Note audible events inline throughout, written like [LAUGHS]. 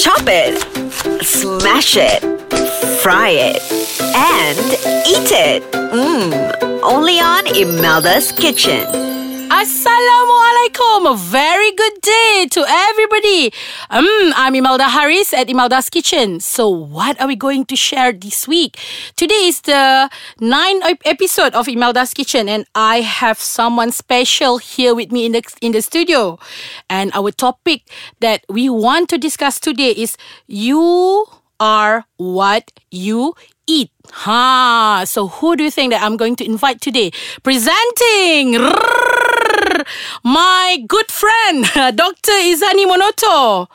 Chop it, smash it, fry it, and eat it. Mmm. Only on Imelda's Kitchen. Assalamualaikum. A very good day to everybody. Um, I'm Imelda Harris at Imelda's Kitchen. So, what are we going to share this week? Today is the ninth episode of Imelda's Kitchen, and I have someone special here with me in the in the studio. And our topic that we want to discuss today is you are what you eat. Ha! So who do you think that I'm going to invite today? Presenting my good friend, [LAUGHS] Dr. Izani Monoto.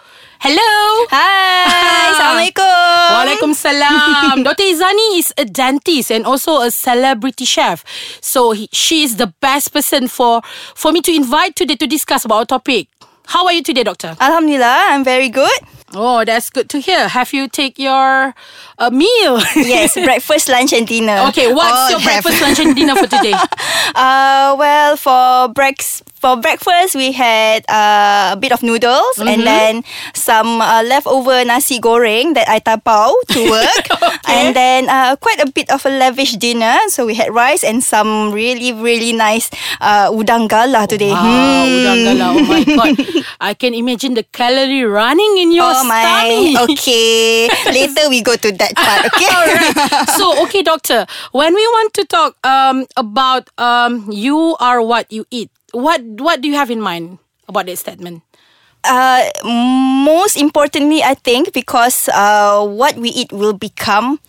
Hello. Hai, [LAUGHS] Assalamualaikum. Waalaikumsalam. [LAUGHS] Dr. Izani is a dentist and also a celebrity chef. So he, she is the best person for for me to invite today to discuss about our topic. How are you today, doctor? Alhamdulillah, I'm very good. Oh, that's good to hear. Have you take your uh, meal? [LAUGHS] Yes, breakfast, lunch, and dinner. Okay, what's All your have. breakfast, lunch, and dinner for today? [LAUGHS] Uh, well, for breaks for breakfast we had uh, a bit of noodles Mm-hmm. and then some uh, leftover nasi goreng that I tapau to [LAUGHS] work, and then uh, quite a bit of a lavish dinner. So we had rice and some really really nice uh, udang gala today. Wow, Hmm. udang gala. Oh my [LAUGHS] god. I can imagine the calorie running in your Oh my, stomach. okay. [LAUGHS] Later we go to that part. Okay. Alright. So, okay, doctor, when we want to talk um, about um, you are what you eat, what what do you have in mind about that statement? uh, most importantly, I think because uh, what we eat will become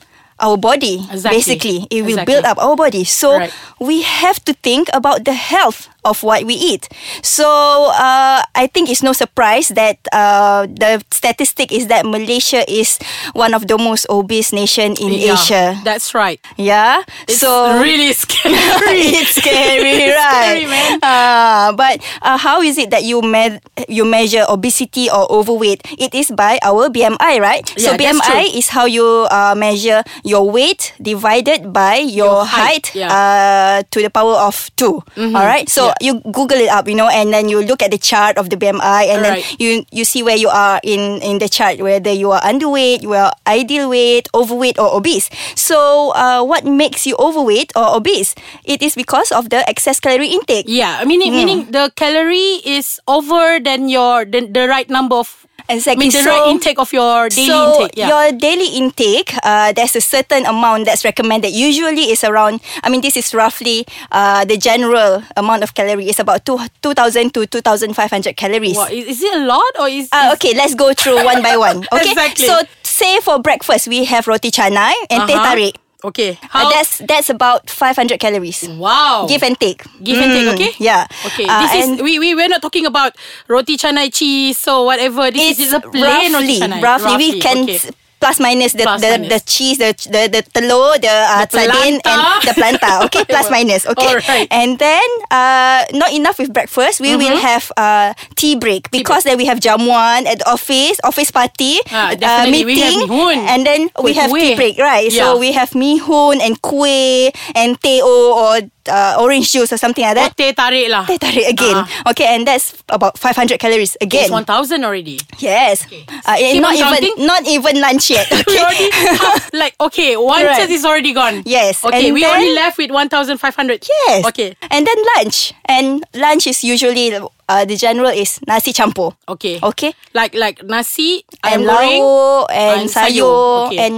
our body. Exactly. Basically, it will Exactly. build up our body. So Right. we have to think about the health of what we eat. So uh, I think it's no surprise that uh, the statistic is that Malaysia is one of the most obese nation in Yeah, Asia. That's right. Yeah. It's so really scary. [LAUGHS] it's scary, [LAUGHS] It's right? scary, man. Uh, [LAUGHS] but uh, how is it that you me- you measure obesity or overweight? It is by our BMI, right? Yeah, so BMI is how you uh, measure your weight divided by Your your, height, height, yeah. uh, to the power of 2 All right. So yeah. you Google it up, you know, and then you look at the chart of the BMI, and Alright. then you you see where you are in in the chart, whether you are underweight, you are ideal weight, overweight, or obese. So, uh, what makes you overweight or obese? It is because of the excess calorie intake. Yeah, meaning Hmm. meaning the calorie is over than your the, the right number of I mean the so, right intake of your daily so intake. Yeah. your daily intake, uh, there's a certain amount that's recommended. Usually, it's around. I mean, this is roughly uh, the general amount of calorie is about two two thousand to two thousand five hundred calories. What, is, is it a lot or is, Uh, is- okay, let's go through one by one. [LAUGHS] Okay, Exactly. so say for breakfast we have roti canai and teh Uh-huh. tarik. Okay. Uh, that's that's about 500 calories. wow. Give and take. Give and take, Mm, okay? Yeah. Okay, Uh, this is we we we're not talking about roti canai cheese or whatever. This is a plain roti roughly, canai. roughly, we can okay. Plus minus the Plus the, minus. the cheese, the the the telur, the, uh, The sardine, and the planta. [LAUGHS] Okay, plus minus. Okay, Alright. and then uh, not enough with breakfast. We will have uh, tea break because then we have jamuan at the office, office party, Ah, uh, have meeting, and then we have kuih. tea break, right? Yeah. So we have mihun and kuih and teh or uh, orange juice or something like Oh, that. teh tarik lah. Teh tarik again. Ah. Okay, and that's about 500 calories again. It's 1,000 already. Yes. Uh, Keep not even counting. not even lunch yet. [LAUGHS] Okay. already [LAUGHS] like okay, one Right. is already gone. Yes, Okay, and we then- only left with 1,500. yes. Okay. And then lunch. And lunch is usually uh, the general is nasi campur. Okay. Okay. Like like nasi, And goreng, lauk and and sayur. sayur Okay. and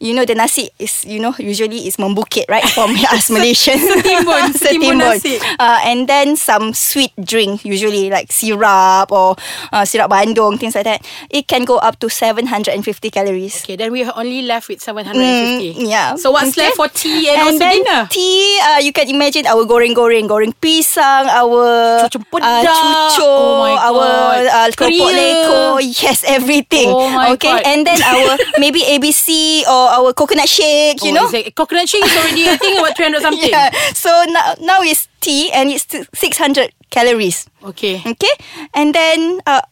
you know the nasi is you know usually is membukit right from [LAUGHS] us Malaysians. [LAUGHS] [LAUGHS] Setimbun, setimbun nasi. Uh, and then some sweet drink usually like syrup or uh, syrup bandung things like that. It can go up to 750 calories. Okay, then we are only left with 750. Mm, yeah. So what's Okay. left for tea and, And also then dinner? tea, uh, you can imagine our goreng-goreng, goreng pisang, our pedak. uh, cucuk, Oh our uh, keropok leko, yes, everything. Oh my okay, God. and then our [LAUGHS] maybe ABC or our coconut shake, you Oh, know. it- coconut shake is already I think about 300 something. [LAUGHS] Yeah. So now now it's tea and it's 600 calories. Okay. Okay, and then uh,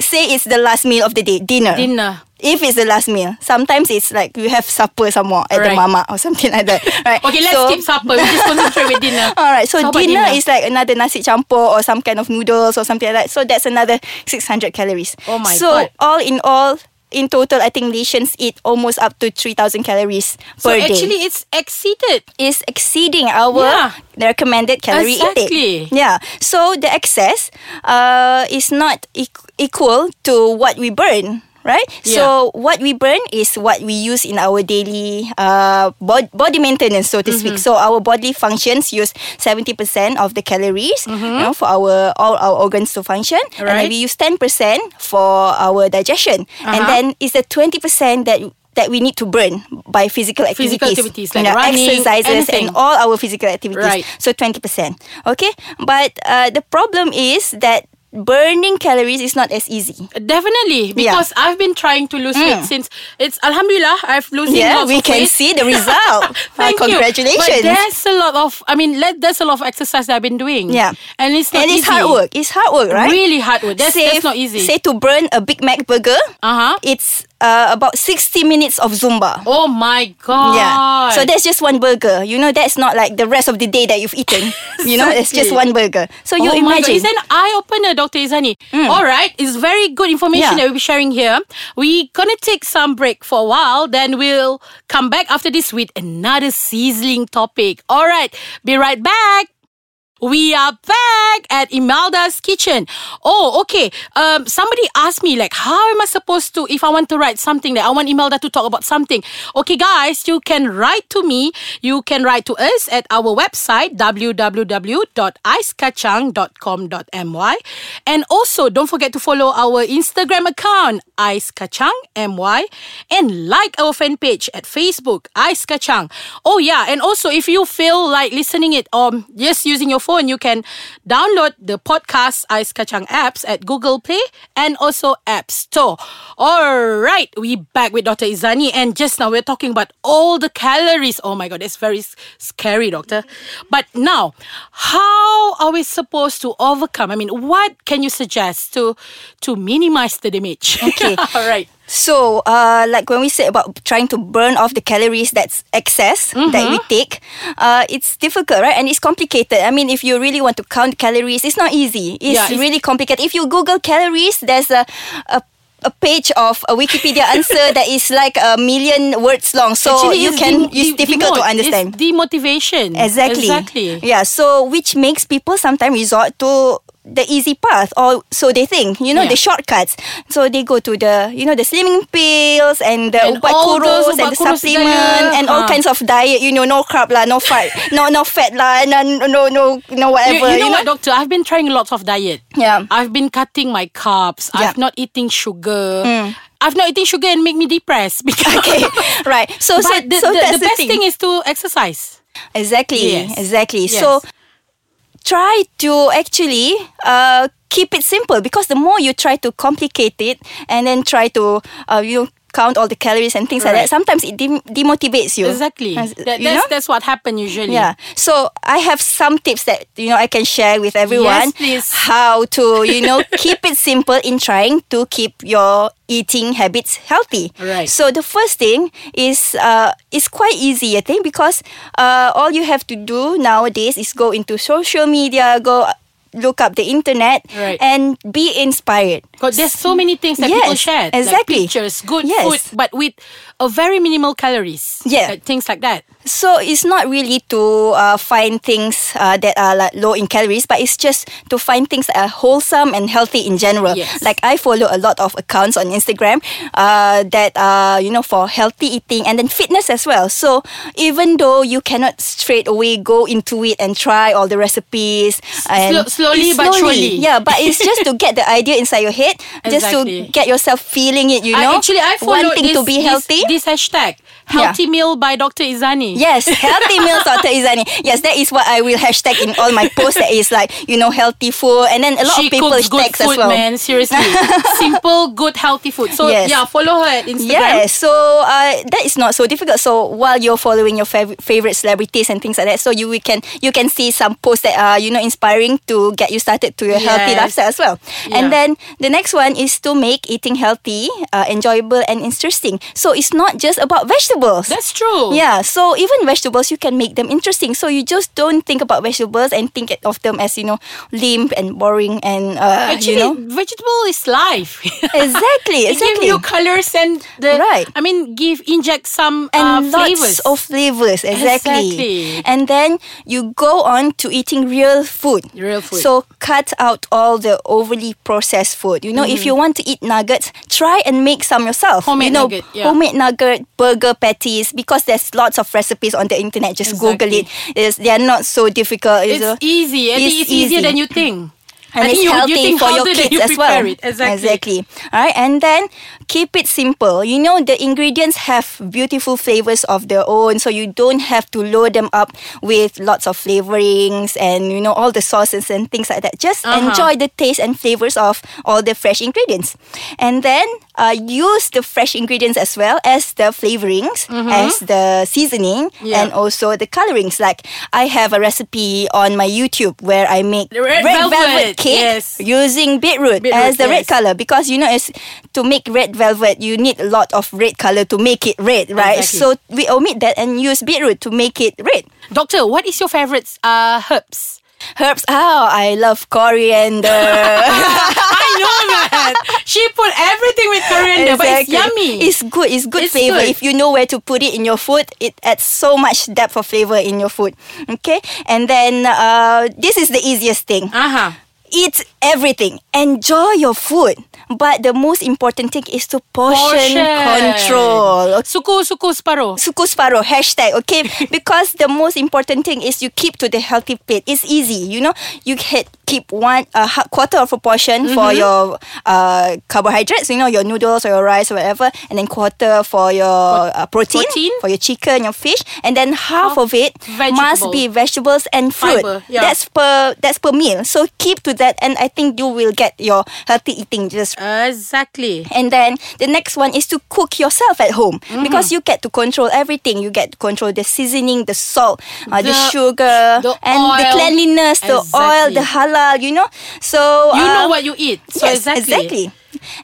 say it's the last meal of the day, dinner. Dinner. If it's the last meal, sometimes it's like you have supper somewhere at the mama or something like that. [LAUGHS] Right. Okay, let's So- skip supper. We just concentrate with dinner. [LAUGHS] All right, so, So dinner, dinner? is like another nasi campur or some kind of noodles or something like that. So that's another 600 calories. Oh my so God. all in all, in total, I think Malaysians eat almost up to 3,000 calories So per day. So actually, it's exceeded. is exceeding our Yeah. recommended calorie Exactly. intake. Yeah. So the excess uh, is not equ- equal to what we burn. Right, so what we burn is what we use in our daily uh, bod- body maintenance, so to speak. Mm-hmm. So our bodily functions use seventy percent of the calories, you know, for our all our organs to function, and Mm-hmm. Right. then we use ten percent for our digestion, and Uh-huh. then it's the twenty percent that that we need to burn by physical activities, Physical activities, you like know, running, exercises, anything. and all our physical activities. Right. So 20%. Okay. But uh, the problem is that burning calories is not as easy. Definitely, Yeah. because I've been trying to lose weight since it's Alhamdulillah I've losing Yeah, we can weight. see the [LAUGHS] result. Thank Uh, you. congratulations. But there's a lot of, I mean, let, there's a lot of exercise that I've been doing. Yeah. and it's not and it's easy. hard work. It's hard work, right? Really hard work. That's, say, that's not easy. Say to burn a Big Mac burger, uh huh. it's uh, about 60 minutes of Zumba. Oh my god. Yeah. So that's just one burger. You know, that's not like the rest of the day that you've eaten. [LAUGHS] You know, it's just one burger. So you oh imagine. It's an eye opener, Dr. Izani. All right. It's very good information Yeah. that we'll be sharing here. We're going to take some break for a while. Then we'll come back after this with another sizzling topic. All right. Be right back. We are back at Imelda's kitchen. Oh, okay. Um, somebody asked me like, how am I supposed to if I want to write something that I want Imelda to talk about something? Okay, guys, you can write to me. You can write to us at our website www.icekacang.com.my, and also don't forget to follow our Instagram account icekacangmy and like our fan page at Facebook Ice. Oh yeah, and also if you feel like listening it or just using your phone, you can download the podcast Ice Kacang apps at Google Play and also App Store. All right, we back with Dr. Izani and just now we're talking about all the calories. Oh my god, it's very scary, doctor. But now, how are we supposed to overcome? I mean, what can you suggest to to minimize the damage? Okay. [LAUGHS] all right. So, uh, like when we say about trying to burn off the calories that's excess that we take, uh, it's difficult, right? And it's complicated. I mean, if you really want to count calories, it's not easy. It's, Yeah, it's- really complicated. If you Google calories, there's a, a a page of a Wikipedia [LAUGHS] answer that is like a million words long. So Actually, you it's can de- it's de- difficult to understand. It's demotivation. Exactly. Exactly. Yeah. So which makes people sometimes resort to the easy path, or so they think. You know, Yeah. the shortcuts. So they go to the you know the slimming pills and the And ubat kurus and the supplement and all Ha. kinds of diet. You know, no carb lah, no fat, [LAUGHS] no no fat lah, no no no no You, whatever. you know what, doctor? I've been trying lots of diet. Yeah. I've been cutting my carbs. Yeah. I've Mm. not eating sugar. I've not eating sugar and make me depressed [LAUGHS] because Okay, right. So so, the, so the, the best thing. is to exercise. Exactly. Yes. Exactly. Yes. So try to actually uh, keep it simple because the more you try to complicate it and then try to uh, you know, count all the calories and things like that, sometimes it dem- demotivates you. Exactly. That, you that's, know? that's what happened usually. Yeah. So I have some tips that you know I can share with everyone. Yes, please. How to you know [LAUGHS] keep it simple in trying to keep your eating habits healthy. Right. So the first thing is uh is quite easy I think because uh all you have to do nowadays is go into social media, go look up the internet Right. and be inspired. Because there's so many things that people Yes, share. exactly. Like pictures, good Yes. food, but with a very minimal calories. Yeah. Like things like that. So it's not really to uh, find things uh, that are like low in calories, but it's just to find things that are wholesome and healthy in general. Yes. Like I follow a lot of accounts on Instagram uh, that are you know for healthy eating and then fitness as well. So even though you cannot straight away go into it and try all the recipes and Slow- slowly it's but surely. yeah, but it's [LAUGHS] just to get the idea inside your head, just to get yourself feeling it. You I know, actually I wanting this, to be this- healthy. This, hashtag Healthy Meal by Dr. Izani. Yes, healthy meals, Dr. [LAUGHS] Izani. Yes, that is what I will hashtag in all my posts. That is like, you know, healthy food. And then a lot She of people cooks good food, as well. man. Seriously. [LAUGHS] Simple, good, healthy food. So, Yes. yeah, follow her at Instagram. Yes, so uh, that is not so difficult. So while you're following your fav- favorite celebrities and things like that, so you we can you can see some posts that are you know inspiring to get you started to your healthy lifestyle as well. Yeah. And then the next one is to make eating healthy, uh, enjoyable and interesting. So it's not just about vegetables. That's true. Yeah, so even vegetables, you can make them interesting. So you just don't think about vegetables and think of them as you know limp and boring and uh, Actually, you know vegetable is life. [LAUGHS] exactly It give exactly. you colors and the Right. I mean, give inject some and uh, lots flavors. of flavors exactly. Exactly. and then you go on to eating real food Real food. so cut out all the overly processed food you know if you want to eat nuggets try and make some yourself Mm-hmm. Homemade you know nugget, yeah. homemade nugget burger patties because there's lots of recipes on the internet just google it it's, they're not so difficult you it's easy. It's it's easier easy. than you think. and I it's you, healthy you think for your kids you as well. It. Exactly. All right, and then keep it simple. You know the ingredients have beautiful flavors of their own, so you don't have to load them up with lots of flavorings and you know all the sauces and things like that. Just Uh-huh. enjoy the taste and flavors of all the fresh ingredients, and then uh, use the fresh ingredients as well as the flavorings, as the seasoning, Mm-hmm. Yeah. and also the colorings. Like I have a recipe on my YouTube where I make The red velvet, cake yes. using beetroot, Beetroot, as the red color because you know as to make red velvet you need a lot of red color to make it red right Exactly. so we omit that and use beetroot to make it red Doctor, what is your favorite uh, herbs? herbs oh i love coriander [LAUGHS] that. She put everything with coriander, but it's yummy. It's good. It's good It's flavor. good. If you know where to put it in your food, it adds so much depth of flavor in your food. Okay, and then uh, this is the easiest thing. uh-huh. Eat everything. Enjoy your food. But the most important thing is to portion, Portion. control. Suku suku separuh. Suku separuh hashtag okay [LAUGHS] because the most important thing is you keep to the healthy plate. It's easy, you know. You can keep one a uh, quarter of a portion for Mm-hmm. your uh, carbohydrates, you know, your noodles or your rice or whatever, and then quarter for your uh, protein, Protein. for your chicken, your fish, and then half, Half of it must be vegetables and fruit. Fiber, yeah. That's per that's per meal. So keep to that, and I think you will get your healthy eating just Exactly. and then the next one is to cook yourself at home Mm-hmm. because you get to control everything. You get to control the seasoning, the salt, uh, the, The- sugar, the and the oil. cleanliness, the oil, the halal. You know, so You uh, know what you eat. So yes, exactly.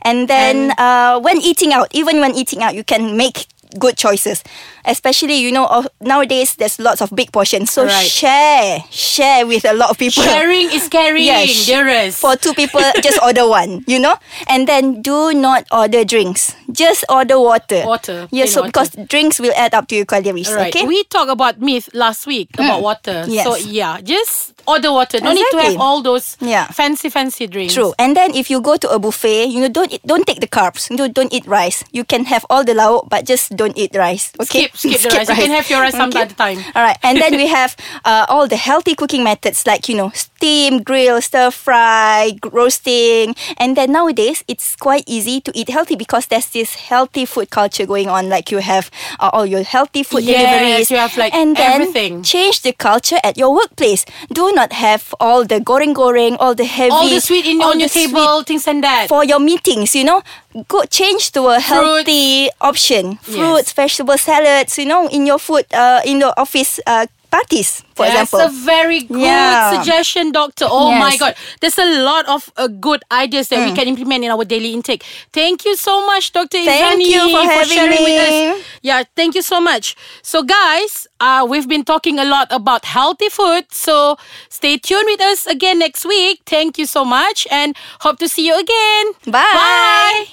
And then uh, when eating out, even when eating out, you can make good choices. Especially, you know, of- nowadays there's lots of big portions. So Right. share, share with a lot of people. Sharing is caring, Yes. dearest. For two people, [LAUGHS] just order one, you know? And then do not order drinks. Just order water. Water, Yeah, so water. because drinks will add up to your calories, Right. okay? We talked about myth last week hmm. about water. Yes. So yeah, just order water. No need to have all those Yeah. fancy fancy drinks. True. And then if you go to a buffet, you know, don't eat, don't take the carbs. You know, don't eat rice. You can have all the lauk, but just don't eat rice. Okay. Skip- skip the rice. You can have your rice some other time. All right. And then [LAUGHS] we have uh, all the healthy cooking methods like you know, steam, grill, stir fry, roasting. And then nowadays it's quite easy to eat healthy because there's this healthy food culture going on. Like you have uh, all your healthy food Yes, deliveries. you have, like, and then everything. change the culture at your workplace. Do not have all the goreng-goreng, all the heavy, All the sweet in all on your table, things and that. for your meetings, you know, go change to a healthy option. Fruits, vegetable salads, you know, in your food, uh, in your office uh, parties, for That's example. a very good Yeah. suggestion, doctor. Oh my god. There's a lot of uh, good ideas that we Mm. can implement in our daily intake. Thank you so much, Dr. Thank Izani, you for having sharing with me. us. Yeah, thank you so much. So guys, uh, we've been talking a lot about healthy food. So stay tuned with us again next week. Thank you so much and hope to see you again. Bye. Bye.